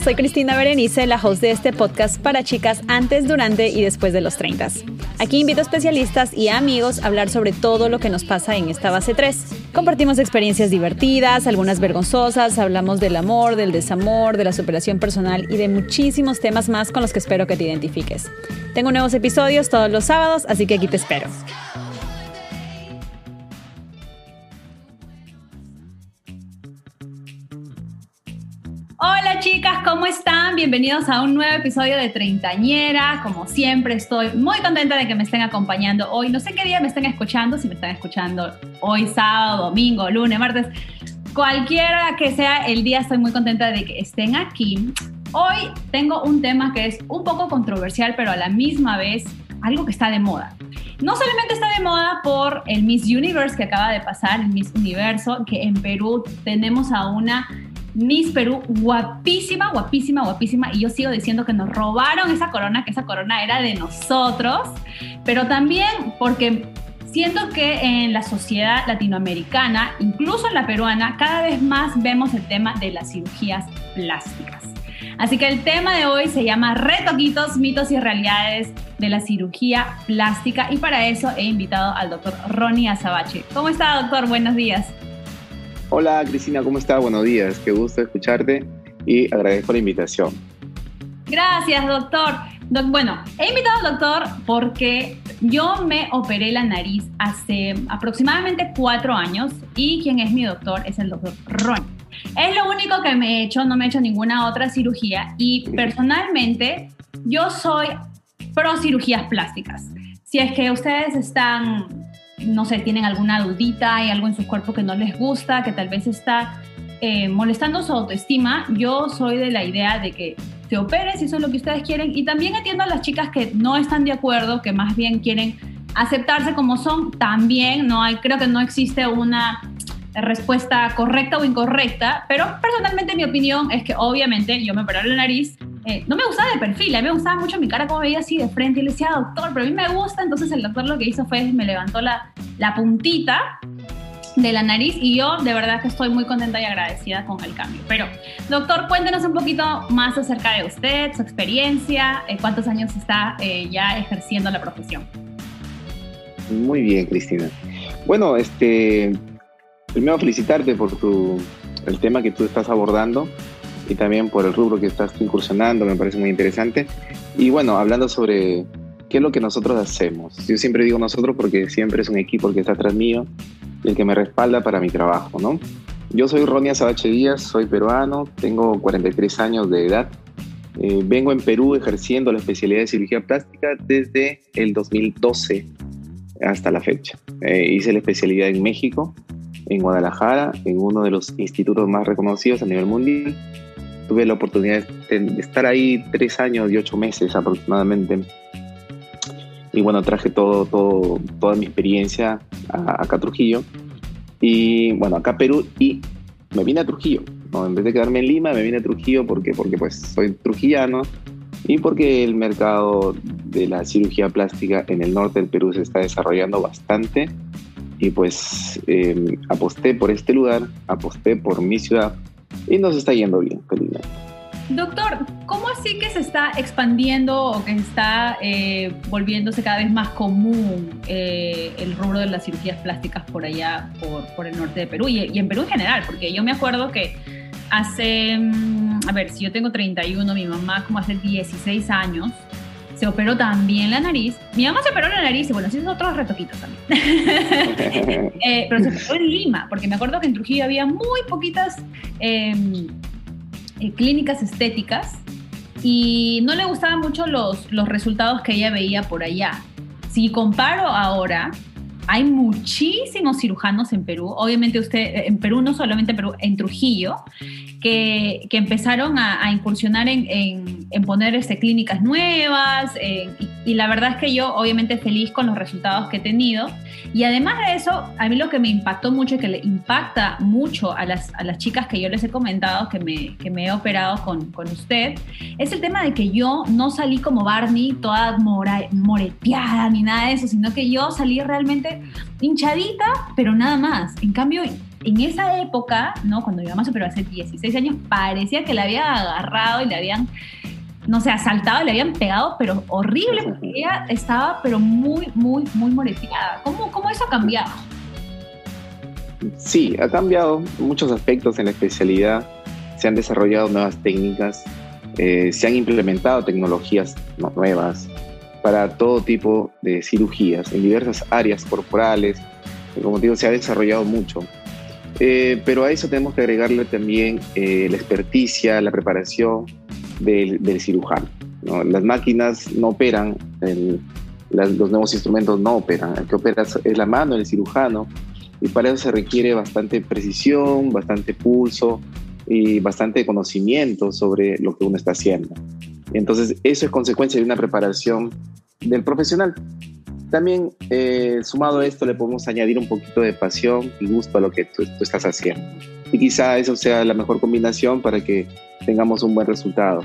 soy Cristina Berenice, la host de este podcast para chicas antes, durante y después de los 30. Aquí invito a especialistas y amigos a hablar sobre todo lo que nos pasa en esta base 3. Compartimos experiencias divertidas, algunas vergonzosas, hablamos del amor, del desamor, de la superación personal y de muchísimos temas más con los que espero que te identifiques. Tengo nuevos episodios todos los sábados, así que aquí te espero. Chicas, ¿cómo están? Bienvenidos a un nuevo episodio de Treintañera. Como siempre, estoy muy contenta de que me estén acompañando hoy. No sé qué día me estén escuchando, si me están escuchando hoy, sábado, domingo, lunes, martes, cualquiera que sea el día, estoy muy contenta de que estén aquí. Hoy tengo un tema que es un poco controversial, pero a la misma vez algo que está de moda. No solamente está de moda por el Miss Universe que acaba de pasar, el Miss Universo, que en Perú tenemos a una Miss Perú, guapísima, guapísima, guapísima. Y yo sigo diciendo que nos robaron esa corona, que esa corona era de nosotros, pero también porque siento que en la sociedad latinoamericana, incluso en la peruana, cada vez más vemos el tema de las cirugías plásticas. Así que el tema de hoy se llama Retoquitos, mitos y realidades de la cirugía plástica y para eso he invitado al doctor Ronnie Azabache. ¿Cómo está, doctor? Buenos días. Hola Cristina, ¿cómo estás? Buenos días, qué gusto escucharte y agradezco la invitación. Gracias, doctor. bueno, he invitado al doctor porque yo me operé la nariz hace aproximadamente cuatro años y quien es mi doctor es el doctor Ron. Es lo único que me he hecho, no me he hecho ninguna otra cirugía y personalmente yo soy pro cirugías plásticas. Si es que ustedes están no sé, tienen alguna dudita, hay algo en su cuerpo que no les gusta, que tal vez está eh, molestando su autoestima, yo soy de la idea de que se operen si eso es lo que ustedes quieren. Y también entiendo a las chicas que no están de acuerdo, que más bien quieren aceptarse como son, también no hay, creo que no existe una respuesta correcta o incorrecta, pero personalmente mi opinión es que obviamente yo me operé la nariz, eh, no me gustaba de perfil, a mí me gustaba mucho mi cara como veía así de frente y le decía, doctor, pero a mí me gusta, entonces el doctor lo que hizo fue me levantó la, puntita de la nariz y yo de verdad que estoy muy contenta y agradecida con el cambio. Pero, doctor, cuéntenos un poquito más acerca de usted, su experiencia, eh, cuántos años está eh, ya ejerciendo la profesión. Muy bien, Cristina. Bueno, este, primero felicitarte por tu, el tema que tú estás abordando y también por el rubro que estás incursionando, me parece muy interesante. Y bueno, hablando sobre qué es lo que nosotros hacemos. Yo siempre digo nosotros porque siempre es un equipo que está atrás mío y el que me respalda para mi trabajo, ¿no? Yo soy Ronia Sabache Díaz, soy peruano, tengo 43 años de edad. Eh, vengo en Perú ejerciendo la especialidad de cirugía plástica desde el 2012 hasta la fecha. Eh, hice la especialidad en México, en Guadalajara, en uno de los institutos más reconocidos a nivel mundial tuve la oportunidad de estar ahí tres años y ocho meses aproximadamente. Y bueno, traje todo, todo, toda mi experiencia a, acá a Trujillo. Y bueno, acá a Perú y me vine a Trujillo. ¿no? En vez de quedarme en Lima, me vine a Trujillo porque, porque pues soy trujillano y porque el mercado de la cirugía plástica en el norte del Perú se está desarrollando bastante. Y pues eh, aposté por este lugar, aposté por mi ciudad y nos está yendo bien, felizmente. Doctor, ¿cómo así que se está expandiendo o que está eh, volviéndose cada vez más común eh, el rubro de las cirugías plásticas por allá, por, por el norte de Perú y, y, en Perú en general? Porque yo me acuerdo que hace, mm, a ver, si yo tengo 31, mi mamá como hace 16 años se operó también la nariz. Mi mamá se operó la nariz y bueno, sí, otros retoquitos también. eh, pero se operó en Lima, porque me acuerdo que en Trujillo había muy poquitas em, eh, clínicas estéticas y no le gustaban mucho los, los resultados que ella veía por allá. Si comparo ahora, hay muchísimos cirujanos en Perú, obviamente usted, en Perú, no solamente en Perú, en Trujillo, que, empezaron a, incursionar en, en, poner este, clínicas nuevas y, y, la verdad es que yo obviamente feliz con los resultados que he tenido y además de eso, a mí lo que me impactó mucho y que le impacta mucho a las, a las chicas que yo les he comentado que me, que me he operado con, con usted, es el tema de que yo no salí como Barney toda mora, moreteada ni nada de eso, sino que yo salí realmente hinchadita, pero nada más. En cambio, en esa época, ¿no? Cuando mi mamá superó hace 16 años, parecía que la había agarrado y le habían no sé, asaltado, le habían pegado, pero horrible, porque ella estaba, pero muy, muy, muy moreteada. ¿Cómo, cómo eso ha cambiado? Sí, ha cambiado muchos aspectos en la especialidad. Se han desarrollado nuevas técnicas, eh, se han implementado tecnologías nuevas para todo tipo de cirugías en diversas áreas corporales. Como digo, se ha desarrollado mucho. Eh, pero a eso tenemos que agregarle también eh, la experticia, la preparación del, cirujano. Las máquinas no operan, los nuevos instrumentos no operan. El que opera es la mano del cirujano y para eso se requiere bastante precisión, bastante pulso y bastante conocimiento sobre lo que uno está haciendo. Entonces, eso es consecuencia de una preparación del profesional. También, eh, sumado a esto, le podemos añadir un poquito de pasión y gusto a lo que tú, estás haciendo. Y quizá eso sea la mejor combinación para que tengamos un buen resultado.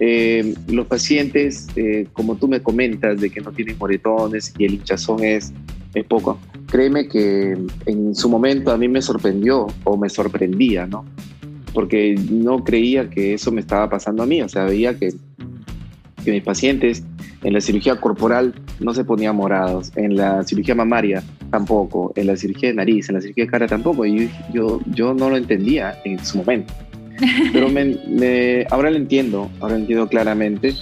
Eh, los pacientes, eh, como tú me comentas, de que no tienen moretones y el hinchazón es, es poco, créeme que en su momento a mí me sorprendió o me sorprendía, ¿no? Porque no creía que eso me estaba pasando a mí, o sea, veía que, que mis pacientes en la cirugía corporal no se ponían morados, en la cirugía mamaria tampoco, en la cirugía de nariz, en la cirugía de cara tampoco, y yo, yo no lo entendía en su momento. Pero me, ahora lo entiendo, ahora lo entiendo claramente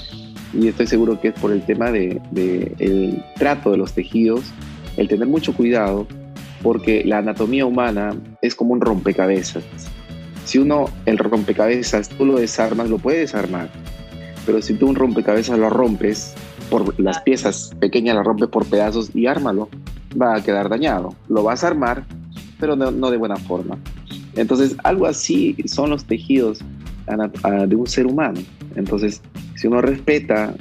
y estoy seguro que es por el tema de, de el trato de los tejidos el tener mucho cuidado, porque la anatomía humana es como un rompecabezas. Si uno, el rompecabezas, tú lo desarmas, lo puedes desarmar, pero si tú un rompecabezas lo rompes, por las piezas pequeñas las rompes por pedazos y ármalo, va a quedar dañado. Lo vas a armar, pero no, no de buena forma. Entonces, algo así son los tejidos de un ser humano. Entonces, si uno respeta,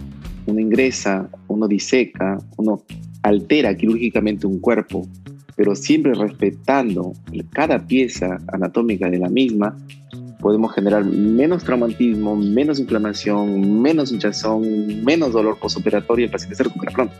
uno ingresa, uno diseca, uno altera quirúrgicamente un cuerpo, pero siempre respetando cada pieza anatómica de la misma, podemos generar menos traumatismo, menos inflamación, menos hinchazón, menos dolor postoperatorio y el paciente se recupera pronto.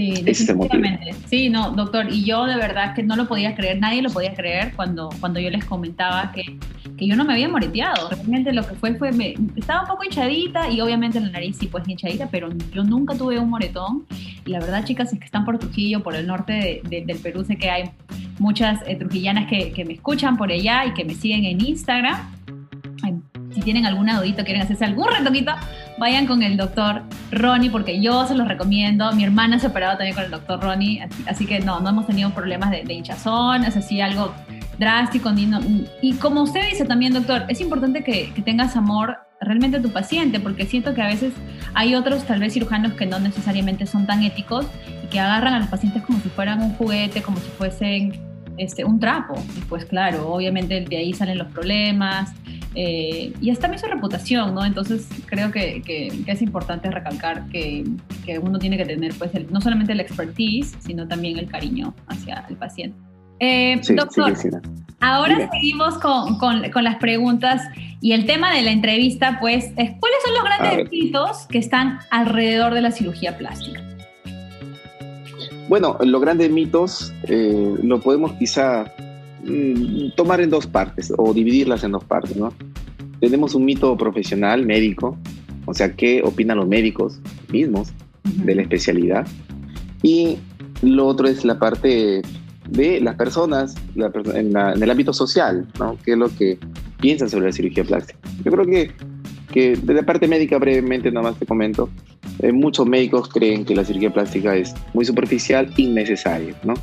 Sí, definitivamente. Sí, no, doctor, y yo de verdad que no lo podía creer, nadie lo podía creer cuando, cuando yo les comentaba que, que yo no me había moreteado. Realmente lo que fue fue, me, estaba un poco hinchadita y obviamente la nariz sí pues hinchadita, pero yo nunca tuve un moretón. Y la verdad, chicas, es que están por Trujillo, por el norte del Perú, sé que hay muchas eh, trujillanas que, que me escuchan por allá y que me siguen en Instagram si tienen alguna dudita, quieren hacerse algún retoquito, vayan con el doctor Ronnie, porque yo se los recomiendo. Mi hermana se ha operado también con el doctor Ronnie, así, que no, no hemos tenido problemas de, hinchazón, es así algo drástico. y como usted dice también, doctor, es importante que, tengas amor realmente a tu paciente, porque siento que a veces hay otros, tal vez cirujanos, que no necesariamente son tan éticos y que agarran a los pacientes como si fueran un juguete, como si fuesen este, un trapo. Y pues claro, obviamente de ahí salen los problemas, eh, y es también su reputación, ¿no? Entonces creo que, que, es importante recalcar que, que, uno tiene que tener pues no solamente la expertise, sino también el cariño hacia el paciente. Eh, doctor, ahora seguimos con, con, con, las preguntas y el tema de la entrevista pues es ¿cuáles son los grandes mitos que están alrededor de la cirugía plástica? Bueno, los grandes mitos eh, lo podemos quizá tomar en dos partes o dividirlas en dos partes, ¿no? Tenemos un mito profesional, médico, o sea, qué opinan los médicos mismos de la especialidad. Y lo otro es la parte de las personas en, el ámbito social, ¿no? ¿Qué es lo que piensan sobre la cirugía plástica? Yo creo que, que de la parte médica, brevemente, nada más te comento, eh, muchos médicos creen que la cirugía plástica es muy superficial, innecesaria, ¿no?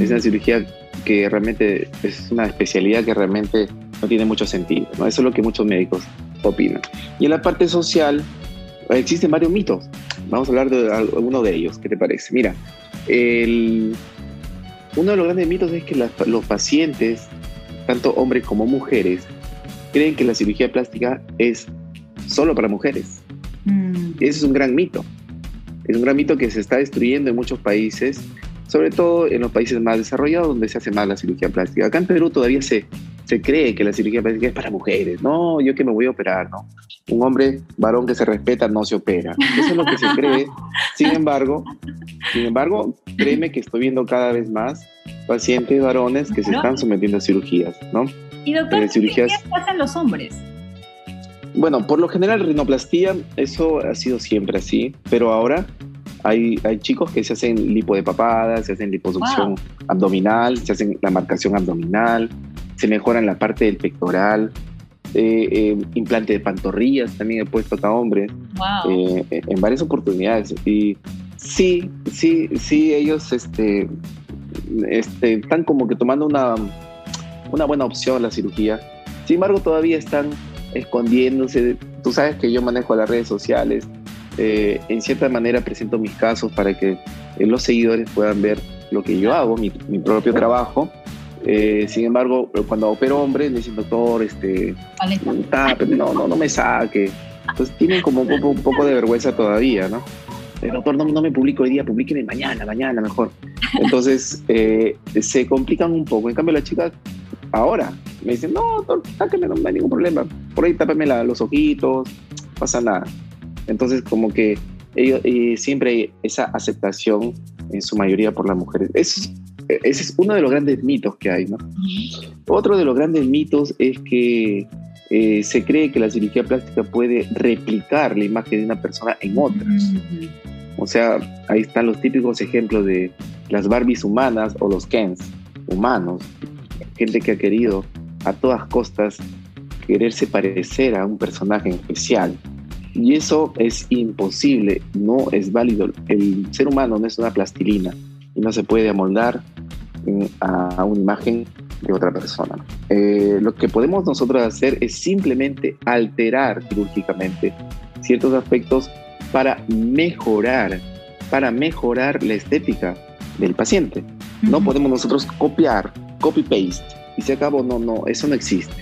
Es una cirugía que realmente es una especialidad que realmente no tiene mucho sentido. ¿no? Eso es lo que muchos médicos opinan. Y en la parte social existen varios mitos. Vamos a hablar de alguno de ellos. ¿Qué te parece? Mira, el, uno de los grandes mitos es que los pacientes, tanto hombres como mujeres, creen que la cirugía plástica es solo para mujeres. Mm. Ese es un gran mito. Es un gran mito que se está destruyendo en muchos países sobre todo en los países más desarrollados donde se hace más la cirugía plástica. Acá en Perú todavía se, se cree que la cirugía plástica es para mujeres. No, yo que me voy a operar, ¿no? Un hombre varón que se respeta no se opera. Eso es lo que se cree. Sin embargo, sin embargo, créeme que estoy viendo cada vez más pacientes varones que se están sometiendo a cirugías, ¿no? ¿Y doctor, eh, cirugías... qué hacen los hombres? Bueno, por lo general rinoplastía, eso ha sido siempre así, pero ahora hay, hay chicos que se hacen lipo de papada, se hacen liposucción abdominal, se hacen la marcación abdominal, se mejoran la parte del pectoral, eh, eh, implante de pantorrillas también he puesto a hombres eh, en varias oportunidades. Y sí, sí, sí, ellos este, este, están como que tomando una, una buena opción la cirugía. Sin embargo, todavía están escondiéndose. Tú sabes que yo manejo las redes sociales. En cierta manera presento mis casos para que los seguidores puedan ver lo que yo hago, mi, mi propio trabajo eh, sin embargo, cuando opero hombres, le dicen, doctor, este, no, no, no me saque. Entonces tienen como un poco, un poco de vergüenza todavía, ¿no? El doctor, no, no me publico hoy día, publíqueme mañana, mañana mejor. Entonces eh, se complican un poco. En cambio, las chicas ahora me dicen, no, doctor, sáqueme, no, hay ningún problema. Por ahí tápame los ojitos, pasa nada. Entonces, como que ellos, siempre hay esa aceptación en su mayoría por las mujeres. Es ese es uno de los grandes mitos que hay, ¿no? Otro de los grandes mitos es que eh, se cree que la cirugía plástica puede replicar la imagen de una persona en otras. O sea, ahí están los típicos ejemplos de las Barbies humanas o los Kens humanos. Gente que ha querido a todas costas quererse parecer a un personaje especial. Y eso es imposible, no es válido. El ser humano no es una plastilina y no se puede amoldar a una imagen de otra persona. Eh, lo que podemos nosotros hacer es simplemente alterar quirúrgicamente ciertos aspectos para mejorar, para mejorar la estética del paciente. No podemos nosotros copiar, copy-paste y se acabó. No, no, eso no existe.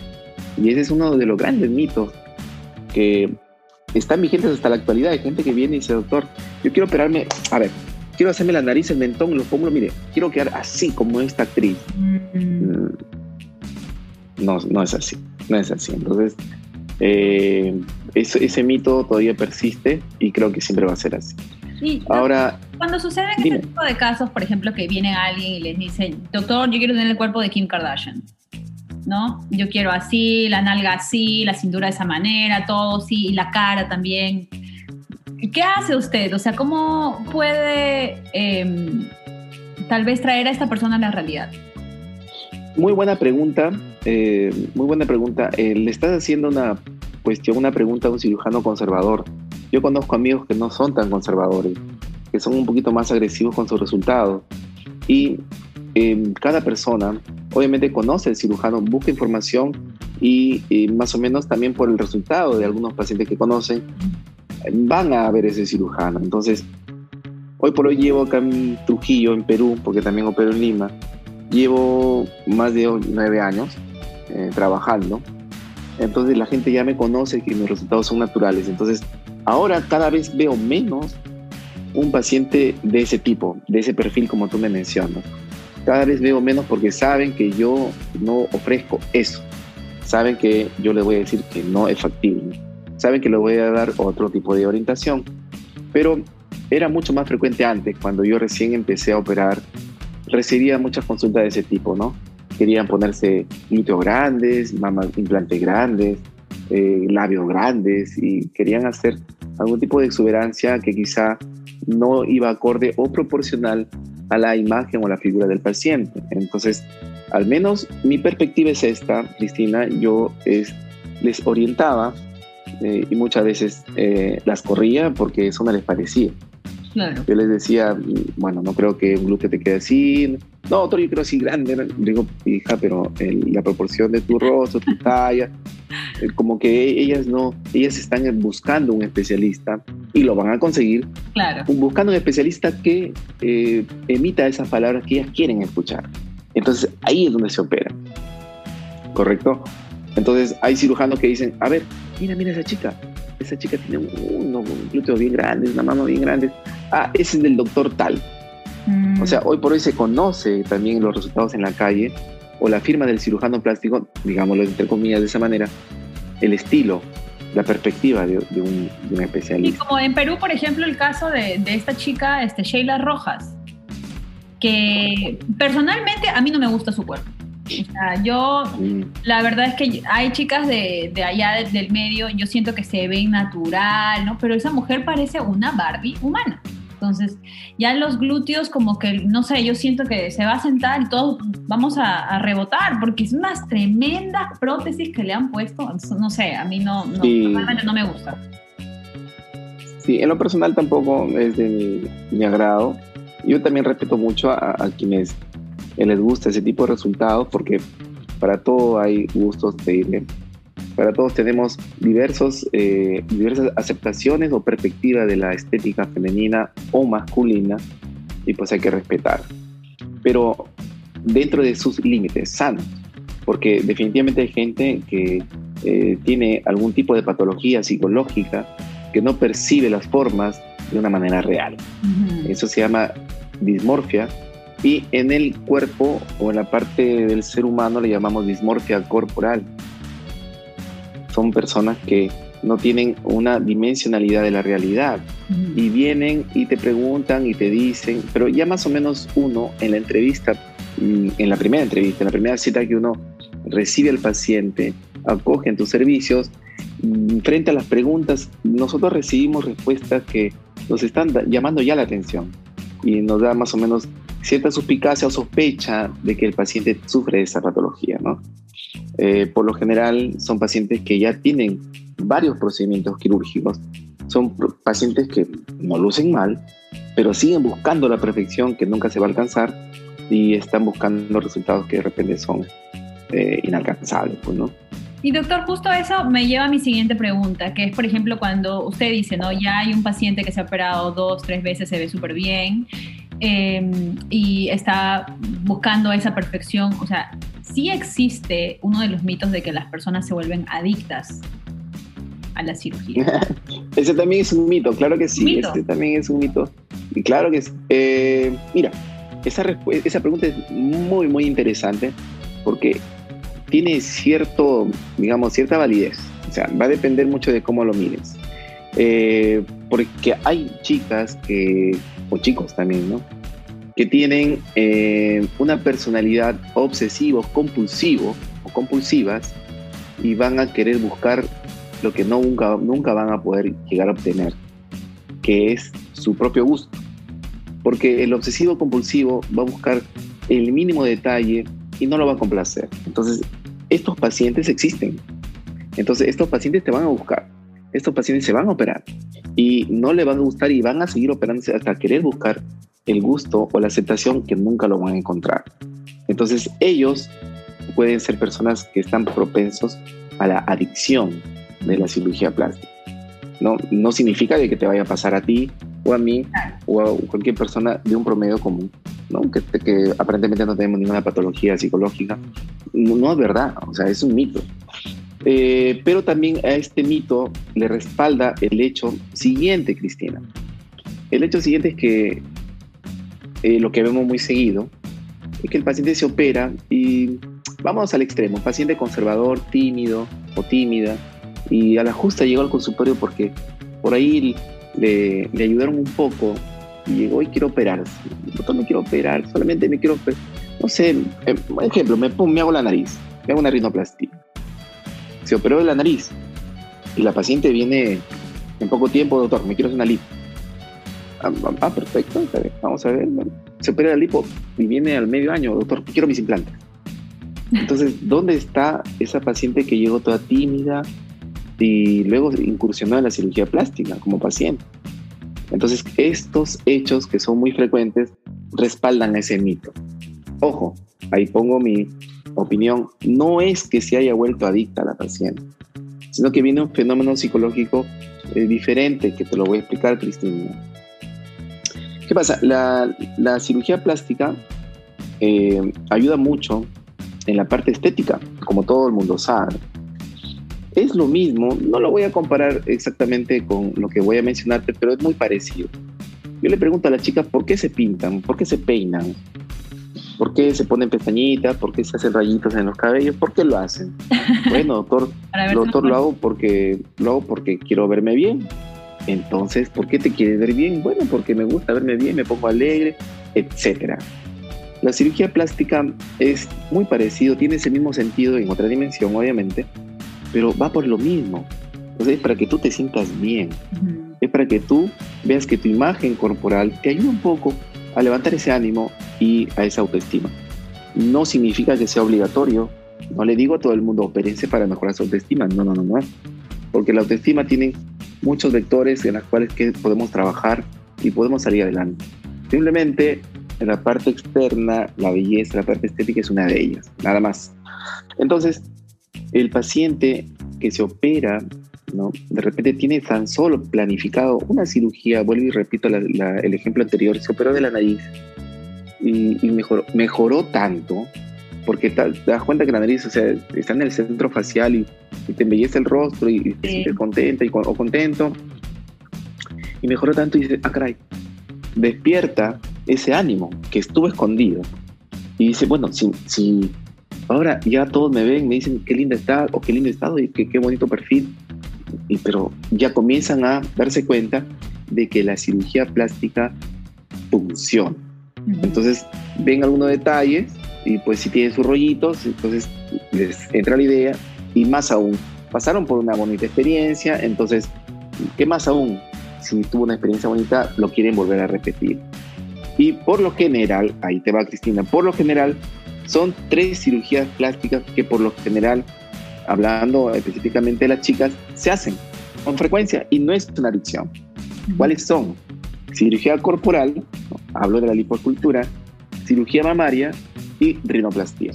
Y ese es uno de los grandes mitos que están vigentes hasta la actualidad. Hay gente que viene y dice, doctor, yo quiero operarme. A ver, quiero hacerme la nariz, el mentón, los pómulos, mire, quiero quedar así como esta actriz. Mm. No, no es así, no es así. Entonces, eh, ese, mito todavía persiste y creo que siempre va a ser así. Ahora, cuando suceden este tipo de casos, por ejemplo, que viene alguien y les dice, doctor, yo quiero tener el cuerpo de Kim Kardashian, ¿no? Yo quiero así, la nalga así, la cintura de esa manera, todo sí, y la cara también. ¿Qué hace usted? O sea, ¿cómo puede em, tal vez traer a esta persona a la realidad? Muy buena pregunta, eh, muy buena pregunta. Eh, le estás haciendo una cuestión, una pregunta a un cirujano conservador. Yo conozco amigos que no son tan conservadores, que son un poquito más agresivos con sus resultados. Y em, cada persona, obviamente, conoce al cirujano, busca información y, y, más o menos también por el resultado de algunos pacientes que conocen, van a ver ese cirujano. Entonces, hoy por hoy llevo acá en Trujillo, en Perú, porque también opero en Lima, llevo más de nueve años eh, trabajando. Entonces la gente ya me conoce que mis resultados son naturales. Entonces, ahora cada vez veo menos un paciente de ese tipo, de ese perfil como tú me mencionas. Cada vez veo menos porque saben que yo no ofrezco eso. Saben que yo les voy a decir que no es factible saben que le voy a dar otro tipo de orientación. Pero era mucho más frecuente antes, cuando yo recién empecé a operar, recibía muchas consultas de ese tipo, ¿no? Querían ponerse glúteos grandes, mamas, implantes grandes, eh, labios grandes y querían hacer algún tipo de exuberancia que quizá no iba acorde o proporcional a la imagen o la figura del paciente. Entonces, al menos mi perspectiva es esta, Cristina, yo es, les orientaba eh, y muchas veces eh, las corría porque eso no les parecía. Yo les decía, bueno, no creo que un glúteo te quede así. No, otro yo creo así grande. Digo, hija, pero la proporción de tu rostro, tu talla, eh, como que ellas no, ellas están buscando un especialista y lo van a conseguir. Claro. Buscando un especialista que emita esas palabras que ellas quieren escuchar. Entonces ahí es donde se opera. ¿Correcto? Entonces hay cirujanos que dicen, a ver, mira, mira esa chica, esa chica tiene unos glúteos bien grandes, una mano bien grande. Ah, ese es del doctor tal. Mm. O sea, hoy por hoy se conoce también los resultados en la calle o la firma del cirujano plástico, digámoslo entre comillas de esa manera, el estilo, la perspectiva de, un, especialista. Y como en Perú, por ejemplo, el caso de, esta chica, este, Sheila Rojas, que personalmente a mí no me gusta su cuerpo. O sea, yo, la verdad es que hay chicas de, de allá del medio, yo siento que se ven natural, ¿no? Pero esa mujer parece una Barbie humana. Entonces, ya los glúteos como que, no sé, yo siento que se va a sentar y todos vamos a, rebotar, porque es unas tremendas prótesis que le han puesto, no sé, a mí no, no, no me gusta. Sí, en lo personal tampoco es de mi, agrado. Yo también respeto mucho a, a quienes les gusta ese tipo de resultados, porque para todo hay gustos de para todos tenemos diversos, eh, diversas aceptaciones o perspectivas de la estética femenina o masculina y pues hay que respetar. Pero dentro de sus límites, sanos, porque definitivamente hay gente que eh, tiene algún tipo de patología psicológica que no percibe las formas de una manera real. Eso se llama dismorfia y en el cuerpo o en la parte del ser humano le llamamos dismorfia corporal. Son personas que no tienen una dimensionalidad de la realidad. Y vienen y te preguntan y te dicen, pero ya más o menos uno en la entrevista, mm, en la primera entrevista, en la primera cita que uno recibe al paciente, acoge en tus servicios, mm, frente a las preguntas, nosotros recibimos respuestas que nos están llamando ya la atención. Y nos da más o menos cierta suspicacia o sospecha de que el paciente sufre de esa patología, ¿no? Eh, por lo general son pacientes que ya tienen varios procedimientos quirúrgicos. Son pacientes que no lucen mal, pero siguen buscando la perfección que nunca se va a alcanzar y están buscando resultados que de repente son eh, inalcanzables, pues, ¿no? Y doctor, justo eso me lleva a mi siguiente pregunta, que es, por ejemplo, cuando usted dice, ¿no? Ya hay un paciente que se ha operado dos, tres veces, se ve súper bien em, y está buscando esa perfección. O sea, sí existe uno de los mitos de que las personas se vuelven adictas a la cirugía. Ese también es un mito, claro que sí. Ese también es un mito. Y claro que es. Eh, mira, esa, esa pregunta es muy, muy interesante porque tiene cierto, digamos, cierta validez. O sea, va a depender mucho de cómo lo mires. Eh, porque hay chicas que, o chicos también, ¿no? que tienen eh, una personalidad obsesivo, compulsivo o compulsivas y van a querer buscar lo que no, nunca, nunca van a poder llegar a obtener, que es su propio gusto. Porque el obsesivo compulsivo va a buscar el mínimo detalle y no lo va a complacer. Entonces, estos pacientes existen. Entonces, estos pacientes te van a buscar. Estos pacientes se van a operar y no le van a gustar y van a seguir operándose hasta querer buscar el gusto o la aceptación que nunca lo van a encontrar. Entonces ellos pueden ser personas que están propensos a la adicción de la cirugía plástica. No, no significa de que te vaya a pasar a ti o a mí o a cualquier persona de un promedio común, ¿no? que, que aparentemente no tenemos ninguna patología psicológica. No, es verdad, o sea, es un mito. Eh, pero también a este mito le respalda el hecho siguiente, Cristina. El hecho siguiente es que eh, lo que vemos muy seguido, es que el paciente se opera y vamos al extremo, paciente conservador, tímido o tímida, y a la justa llegó al consultorio porque por ahí le, le ayudaron un poco y llegó y quiero operarse. Doctor, me quiero operar, solamente me quiero operar. No sé, eh, ejemplo, me, me hago la nariz, me hago una rinoplastia. Se operó de la nariz y la paciente viene en poco tiempo, doctor, me quiero hacer una lipo. Ah, ah, perfecto, vamos a ver. Se opera el lipo y viene al medio año, doctor, quiero mis implantes. Entonces, ¿dónde está esa paciente que llegó toda tímida y luego incursionó en la cirugía plástica como paciente? Entonces, estos hechos que son muy frecuentes respaldan ese mito. Ojo, ahí pongo mi opinión. No es que se haya vuelto adicta a la paciente, sino que viene un fenómeno psicológico eh, diferente que te lo voy a explicar, Cristina. ¿Qué pasa? La, cirugía plástica eh, ayuda mucho en la parte estética, como todo el mundo sabe. Es lo mismo, no lo voy a comparar exactamente con lo que voy a mencionarte, pero es muy parecido. Yo le pregunto a las chicas por qué se pintan, por qué se peinan, por qué se ponen pestañitas, por qué se hacen rayitas en los cabellos, por qué lo hacen. Bueno, doctor, doctor lo hago porque lo hago porque quiero verme bien, entonces, ¿por qué te quieres ver bien? Bueno, porque me gusta verme bien, me pongo alegre, etcétera. La cirugía plástica es muy parecido, tiene ese mismo sentido en otra dimensión, obviamente, pero va por lo mismo. Entonces es para que tú te sientas bien, es para que tú veas que tu imagen corporal te ayuda un poco a levantar ese ánimo y a esa autoestima. No significa que sea obligatorio, no le digo a todo el mundo opérense para mejorar su autoestima, no, no, no, no, porque la autoestima tiene muchos vectores en los cuales que podemos trabajar y podemos salir adelante. Simplemente en la parte externa, la belleza, la parte estética es una de ellas, nada más. Entonces, el paciente que se opera, ¿no? de repente tiene tan solo planificado una cirugía, vuelvo y repito el ejemplo anterior, se operó de la nariz y, mejoró, mejoró tanto, porque te, das cuenta que la nariz o sea, está en el centro facial y, te embellece el rostro y, te sientes contenta y, o contento, y mejoró tanto y dice, ah, caray, despierta ese ánimo que estuvo escondido. Y dice, bueno, si, si ahora ya todos me ven, me dicen qué linda está o qué lindo estado y qué, qué bonito perfil, y, pero ya comienzan a darse cuenta de que la cirugía plástica funciona. Entonces ven algunos detalles y pues si tienen sus rollitos, entonces les entra la idea y más aún, pasaron por una bonita experiencia, entonces, ¿qué más aún? Si tuvo una experiencia bonita, lo quieren volver a repetir. Y por lo general, ahí te va Cristina, por lo general son tres cirugías plásticas que por lo general, hablando específicamente de las chicas, se hacen con frecuencia y no es una adicción. ¿Cuáles son? Cirugía corporal, hablo de la liposcultura, cirugía mamaria y rinoplastia.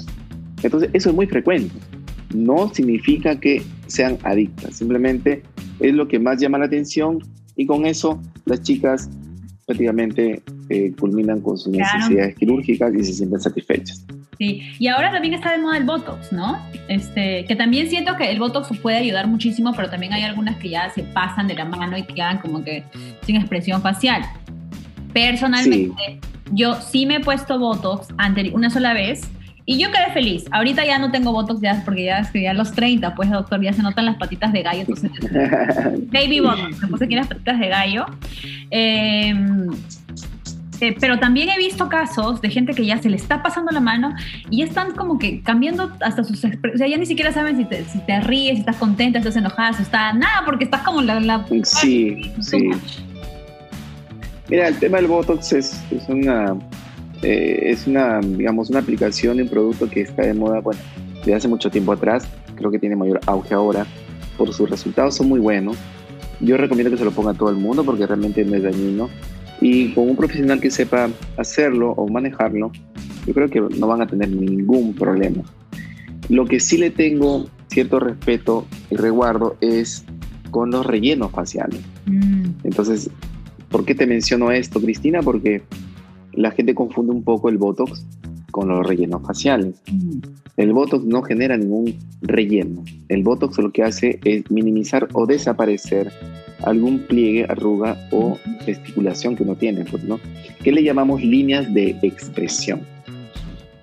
Entonces, eso es muy frecuente. No significa que sean adictas, simplemente es lo que más llama la atención y con eso las chicas prácticamente eh, culminan con sus necesidades quirúrgicas y se sienten satisfechas. Sí, y ahora también está de moda el Botox, ¿no? Este, que también siento que el Botox puede ayudar muchísimo, pero también hay algunas que ya se pasan de la mano y quedan como que sin expresión facial. Personalmente, yo sí me he puesto Botox una sola vez y yo quedé feliz. Ahorita ya no tengo Botox ya porque ya estoy a los 30, pues doctor, ya se notan las patitas de gallo. Entonces, baby Botox, me puse aquí las patitas de gallo. Em, eh, pero también he visto casos de gente que ya se le está pasando la mano y están como que cambiando hasta sus expresiones. O sea, ya ni siquiera saben si te, si te ríes, si estás contenta, si estás enojada, si estás nada, porque estás como la. la sí, sí. Mira, el tema del Botox es, es una, eh, es una, digamos, una aplicación de un producto que está de moda, bueno, desde hace mucho tiempo atrás, creo que tiene mayor auge ahora, por sus resultados son muy buenos. Yo recomiendo que se lo ponga a todo el mundo porque realmente no es dañino. Y con un profesional que sepa hacerlo o manejarlo, yo creo que no van a tener ningún problema. Lo que sí le tengo cierto respeto y reguardo es con los rellenos faciales. Mm. Entonces, ¿Por qué te menciono esto, Cristina? Porque la gente confunde un poco el Botox con los rellenos faciales. Mm. El Botox no genera ningún relleno. El Botox lo que hace es minimizar o desaparecer algún pliegue, arruga o gesticulación que uno tiene, pues, ¿no? Que le llamamos líneas de expresión.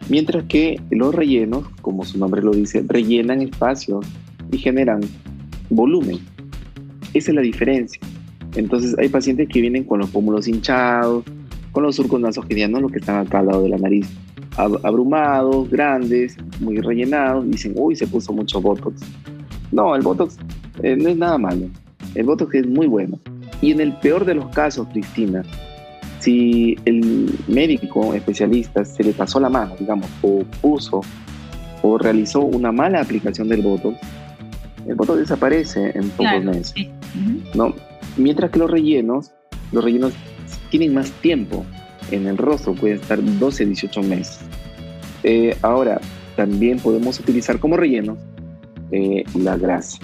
Mientras que los rellenos, como su nombre lo dice, rellenan espacios y generan volumen. Esa es la diferencia. Entonces hay pacientes que vienen con los pómulos hinchados, con los surcos nasogenianos, los que están acá al lado de la nariz, abrumados, grandes, muy rellenados, dicen, uy, se puso mucho Botox. No, el Botox eh, no es nada malo. El Botox es muy bueno. Y en el peor de los casos, Cristina, si el médico especialista se le pasó la mano, digamos, o puso o realizó una mala aplicación del Botox, el Botox desaparece en pocos meses. ¿no? Mientras que los rellenos, los rellenos tienen más tiempo en el rostro, pueden estar 12, 18 meses. Eh, ahora, también podemos utilizar como relleno eh, la grasa.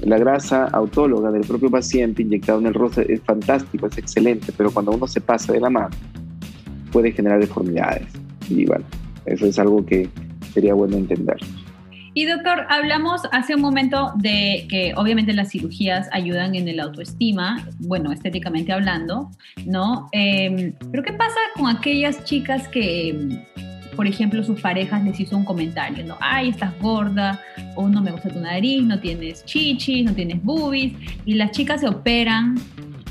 La grasa autóloga del propio paciente inyectada en el rostro es fantástico, es excelente, pero cuando uno se pasa de la mano puede generar deformidades. Y bueno, eso es algo que sería bueno entender. Y doctor, hablamos hace un momento de que obviamente las cirugías ayudan en el autoestima, bueno, estéticamente hablando, ¿no? Em, pero ¿qué pasa con aquellas chicas que, por ejemplo, sus parejas les hizo un comentario, ¿no? Ay, estás gorda, o no me gusta tu nariz, no tienes chichis, no tienes boobies, y las chicas se operan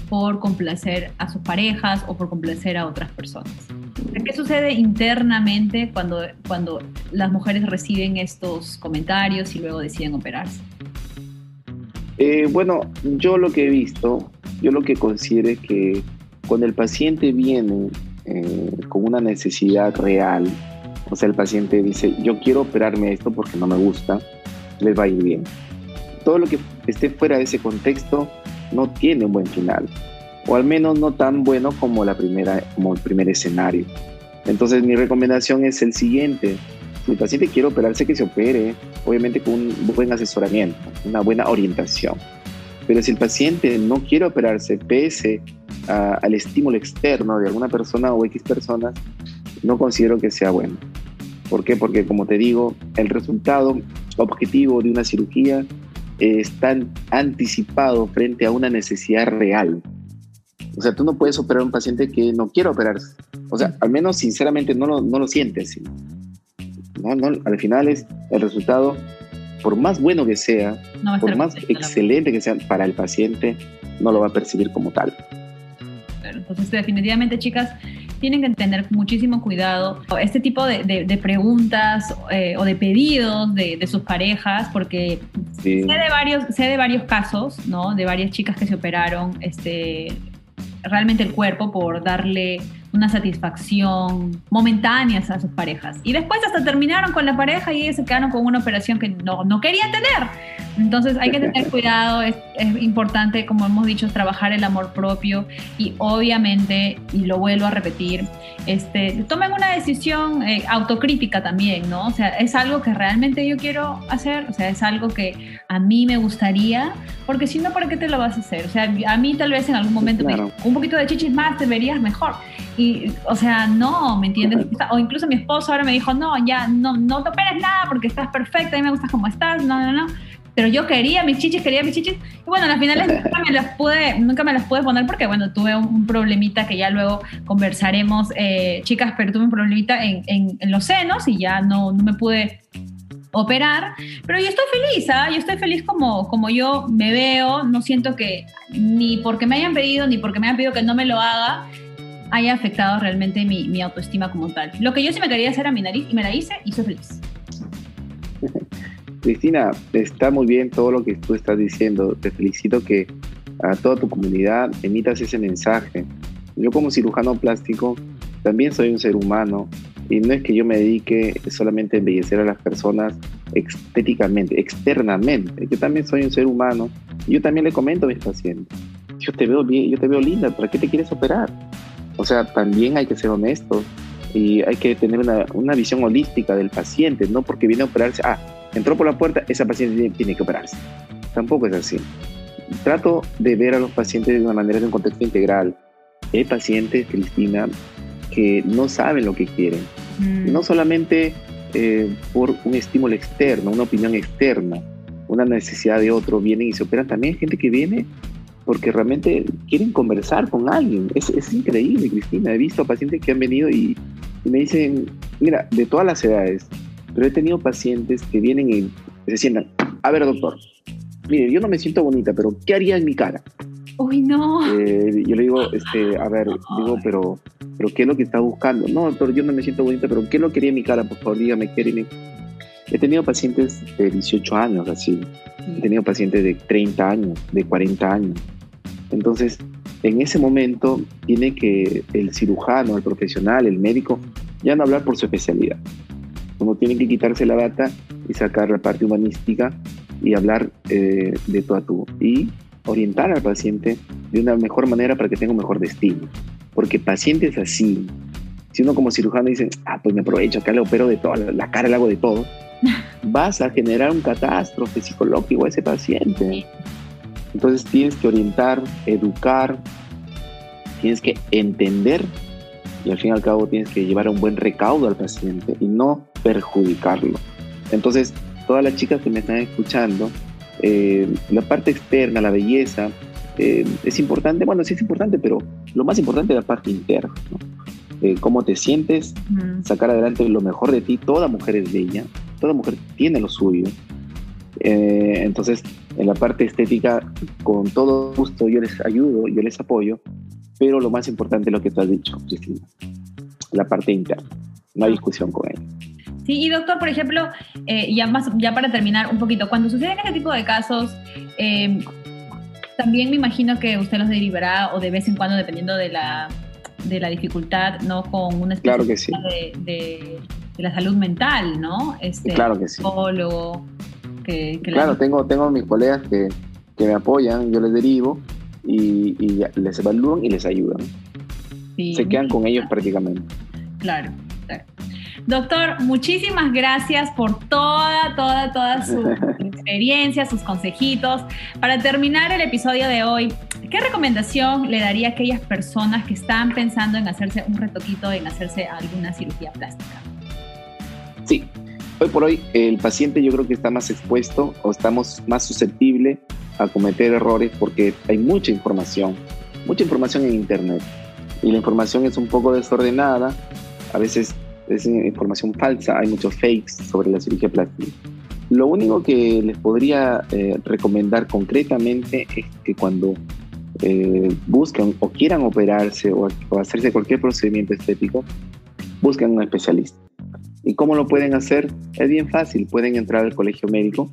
por complacer a sus parejas o por complacer a otras personas. ¿Qué sucede internamente cuando, cuando las mujeres reciben estos comentarios y luego deciden operarse? Eh, bueno, yo lo que he visto, yo lo que considero es que cuando el paciente viene eh, con una necesidad real, o sea, el paciente dice, yo quiero operarme esto porque no me gusta, les va a ir bien. Todo lo que esté fuera de ese contexto no tiene un buen final, o al menos no tan bueno como, la primera, como el primer escenario. Entonces mi recomendación es el siguiente, si el paciente quiere operarse, que se opere, obviamente con un buen asesoramiento, una buena orientación. Pero si el paciente no quiere operarse pese al estímulo externo de alguna persona o X personas, no considero que sea bueno. ¿Por qué? Porque como te digo, el resultado objetivo de una cirugía está anticipado frente a una necesidad real. O sea, tú no puedes operar a un paciente que no quiere operarse. O sea, al menos sinceramente no lo, no lo sientes. No, no, al final es el resultado, por más bueno que sea, por más excelente que sea para el paciente, no lo va a percibir como tal. entonces, definitivamente, chicas, tienen que tener muchísimo cuidado este tipo de, preguntas eh, o de pedidos de, sus parejas, porque sé, de varios, sé de varios casos, ¿no? De varias chicas que se operaron este, realmente el cuerpo por darle una satisfacción momentánea a sus parejas. Y después hasta terminaron con la pareja y se quedaron con una operación que no, no querían tener. Entonces hay que tener cuidado, es, importante, como hemos dicho, trabajar el amor propio y obviamente, y lo vuelvo a repetir, este, tomen una decisión eh, autocrítica también, ¿no? O sea, es algo que realmente yo quiero hacer, o sea, es algo que a mí me gustaría, porque si no, ¿para qué te lo vas a hacer? O sea, a mí tal vez en algún momento un poquito de chichis más te verías mejor. Y, o sea, no, ¿me entiendes? O incluso mi esposo ahora me dijo, no, ya, no, no te operes nada porque estás perfecta, a mí me gusta como estás, no, no, no pero yo quería mis chichis, quería mis chichis. Y bueno, las finales nunca me las pude, nunca me las pude poner porque, bueno, tuve un, problemita que ya luego conversaremos, eh, chicas, pero tuve un problemita en, en, los senos y ya no, no me pude operar, pero yo estoy feliz, ¿ah? yo estoy feliz como, como yo me veo, no siento que ni porque me hayan pedido, ni porque me hayan pedido que no me lo haga, haya afectado realmente mi, mi autoestima como tal. Lo que yo sí me quería hacer a mi nariz y me la hice y soy feliz. Cristina, está muy bien todo lo que tú estás diciendo. Te felicito que a toda tu comunidad emitas ese mensaje. Yo como cirujano plástico también soy un ser humano y no es que yo me dedique solamente a embellecer a las personas estéticamente, externamente. Yo también soy un ser humano y yo también le comento a mis pacientes. Yo te veo bien, yo te veo linda, ¿para qué te quieres operar? O sea, también hay que ser honestos y hay que tener una, una visión holística del paciente, no porque viene a operarse, ah, entró por la puerta, esa paciente tiene, que operarse. Tampoco es así. Trato de ver a los pacientes de una manera, de un contexto integral. Hay pacientes, Cristina, que no saben lo que quieren. Mm. No solamente eh, por un estímulo externo, una opinión externa, una necesidad de otro, vienen y se operan. También hay gente que viene porque realmente quieren conversar con alguien. Es, es increíble, Cristina. He visto pacientes que han venido y, y, me dicen, mira, de todas las edades, pero he tenido pacientes que vienen y se sientan, a ver doctor, mire, yo no me siento bonita, pero ¿qué haría en mi cara? Uy, no. Eh, yo le digo, este, a ver, digo, pero, pero ¿qué es lo que está buscando? No, doctor, yo no me siento bonita, pero ¿qué es lo que quería en mi cara? Por favor, dígame, ¿qué haría He tenido pacientes de 18 años así, he tenido pacientes de 30 años, de 40 años. Entonces, en ese momento tiene que el cirujano, el profesional, el médico, ya no hablar por su especialidad, uno tiene que quitarse la bata y sacar la parte humanística y hablar eh, de todo a tú y orientar al paciente de una mejor manera para que tenga un mejor destino. Porque pacientes así, si uno como cirujano dice, ah, pues me aprovecho, acá le opero de todo, la cara le hago de todo, vas a generar un catástrofe psicológico a ese paciente. Entonces tienes que orientar, educar, tienes que entender y al fin y al cabo tienes que llevar un buen recaudo al paciente y no perjudicarlo. Entonces, todas las chicas que me están escuchando, eh, la parte externa, la belleza, eh, es importante, bueno, sí es importante, pero lo más importante es la parte interna, eh, cómo te sientes, sacar adelante lo mejor de ti, toda mujer es bella, toda mujer tiene lo suyo. entonces, en la parte estética, con todo gusto yo les ayudo, yo les apoyo, pero lo más importante es lo que tú has dicho, Cristina. la parte interna. No hay discusión con ella. Sí, y doctor, por ejemplo, eh, ya, más, ya para terminar un poquito, cuando suceden este tipo de casos, eh, también me imagino que usted los derivará o de vez en cuando, dependiendo de la, de la dificultad, ¿no? Con una claro que sí. de, de, la salud mental, ¿no? Este, claro que sí. Psicólogo. Que, claro, tengo, tengo mis colegas que, que, me apoyan, yo les derivo y, y les evalúan y les ayudan. Se quedan con ellos prácticamente. Claro, claro. Doctor, muchísimas gracias por toda, toda, toda su experiencia, sus consejitos. Para terminar el episodio de hoy, ¿qué recomendación le daría a aquellas personas que están pensando en hacerse un retoquito, en hacerse alguna cirugía plástica? Hoy por hoy el paciente yo creo que está más expuesto o estamos más susceptible a cometer errores porque hay mucha información, mucha información en Internet y la información es un poco desordenada, a veces es información falsa, hay muchos fakes sobre la cirugía plástica. Lo único que les podría eh, recomendar concretamente es que cuando eh, o quieran operarse o, hacerse cualquier procedimiento estético, busquen un especialista. ¿Y cómo lo pueden hacer? Es bien fácil, pueden entrar al colegio médico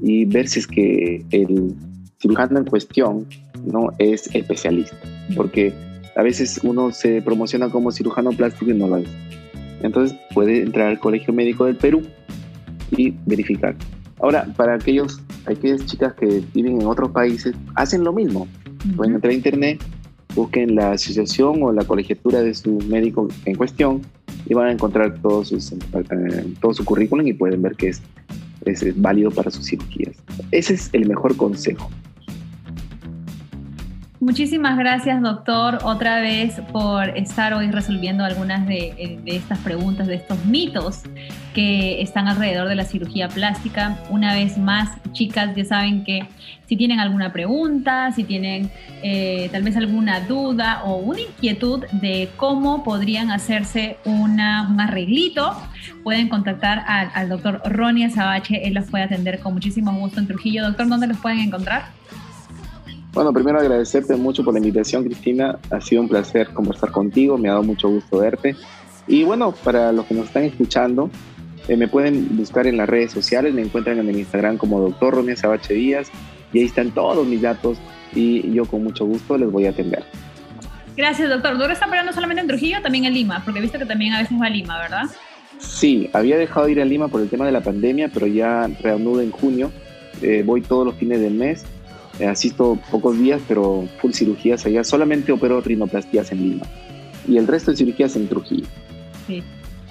y ver si es que el cirujano en cuestión no es especialista, porque a veces uno se promociona como cirujano plástico y no lo es. Entonces puede entrar al Colegio Médico del Perú y verificar. Ahora, para aquellos, aquellas chicas que viven en otros países, hacen lo mismo. Pueden entrar a internet, busquen la asociación o la colegiatura de su médico en cuestión y van a encontrar todo, sus, todo su currículum y pueden ver que es, es válido para sus cirugías. Ese es el mejor consejo. Muchísimas gracias, doctor, otra vez por estar hoy resolviendo algunas de, estas preguntas, de estos mitos que están alrededor de la cirugía plástica. Una vez más, chicas, ya saben que si tienen alguna pregunta, si tienen eh, tal vez alguna duda o una inquietud de cómo podrían hacerse una, un arreglito, pueden contactar al, doctor Ronnie Sabache. Él los puede atender con muchísimo gusto en Trujillo. Doctor, ¿dónde los pueden encontrar? Bueno, primero agradecerte mucho por la invitación, Cristina. Ha sido un placer conversar contigo, me ha dado mucho gusto verte. Y bueno, para los que nos están escuchando, eh, me pueden buscar en las redes sociales, me encuentran en el Instagram como Doctor Ronnie Sabache Díaz y ahí están todos mis datos y yo con mucho gusto les voy a atender. Gracias, doctor. ¿Doctor está operando solamente en Trujillo también en Lima? Porque he visto que también a veces va a Lima, ¿verdad? Sí, había dejado de ir a Lima por el tema de la pandemia, pero ya reanudo en junio. Eh, voy todos los fines del mes asisto pocos días, pero full cirugías allá. Solamente opero rinoplastías en Lima y el resto de cirugías en Trujillo. Sí.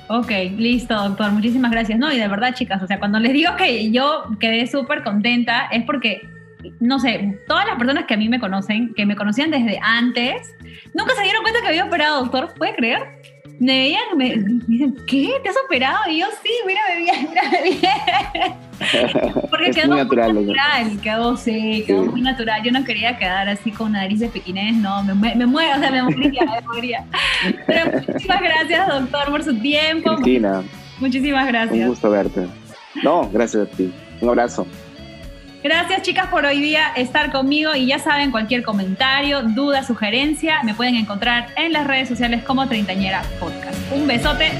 Ok, listo, doctor. Muchísimas gracias. No, y de verdad, chicas, o sea, cuando les digo que yo quedé súper contenta es porque, no sé, todas las personas que a mí me conocen, que me conocían desde antes, nunca se dieron cuenta que había operado, doctor. ¿Puede creer? me veían, me, dicen, ¿qué? ¿Te has operado? Y yo, sí, mira, me bien, mira, bien. Porque quedó muy natural, muy natural quedó, sí, quedó muy natural. Yo no quería quedar así con nariz de pequinés, no, me, me, muero, o sea, me moriría, me moriría. Pero muchísimas gracias, doctor, por su tiempo. Cristina. Muchísimas gracias. Un gusto verte. No, gracias a ti. Un abrazo. Gracias chicas por hoy día estar conmigo y ya saben, cualquier comentario, duda, sugerencia, me pueden encontrar en las redes sociales como Treintañera Podcast. Un besote